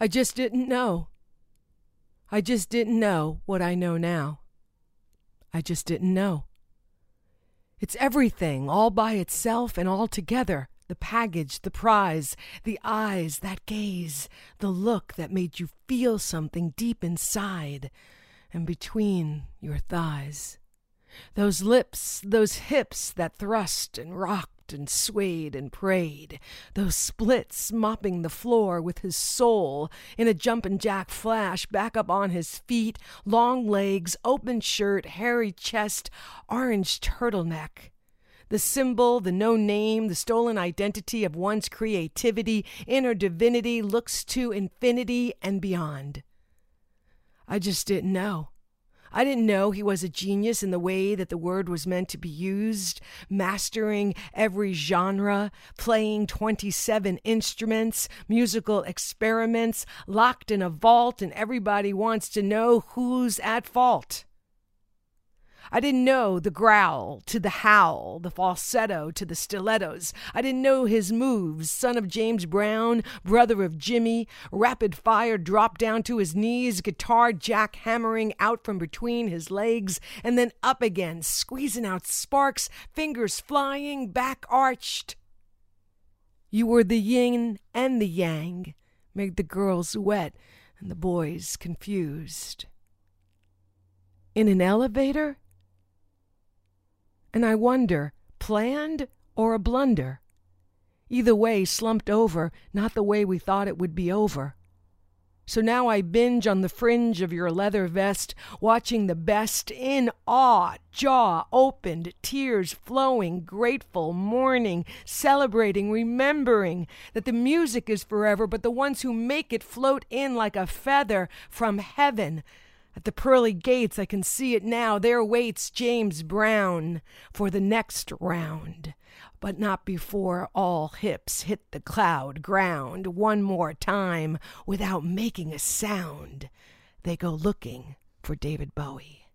I just didn't know. I just didn't know what I know now. I just didn't know. It's everything, all by itself and all together the package, the prize, the eyes, that gaze, the look that made you feel something deep inside and between your thighs. Those lips, those hips that thrust and rocked and swayed and prayed, those splits mopping the floor with his soul in a jumpin' jack flash back up on his feet, long legs, open shirt, hairy chest, orange turtleneck the symbol, the no name, the stolen identity of one's creativity, inner divinity looks to infinity and beyond. I just didn't know. I didn't know he was a genius in the way that the word was meant to be used, mastering every genre, playing 27 instruments, musical experiments, locked in a vault, and everybody wants to know who's at fault. I didn't know the growl to the howl, the falsetto to the stilettos. I didn't know his moves, son of James Brown, brother of Jimmy, rapid fire drop down to his knees, guitar jack hammering out from between his legs, and then up again, squeezing out sparks, fingers flying, back arched. You were the yin and the yang, made the girls wet and the boys confused. In an elevator? And I wonder, planned or a blunder? Either way, slumped over, not the way we thought it would be over. So now I binge on the fringe of your leather vest, watching the best in awe, jaw opened, tears flowing, grateful, mourning, celebrating, remembering that the music is forever, but the ones who make it float in like a feather from heaven. At the pearly gates, I can see it now. There waits James Brown for the next round. But not before all hips hit the cloud ground one more time without making a sound. They go looking for David Bowie.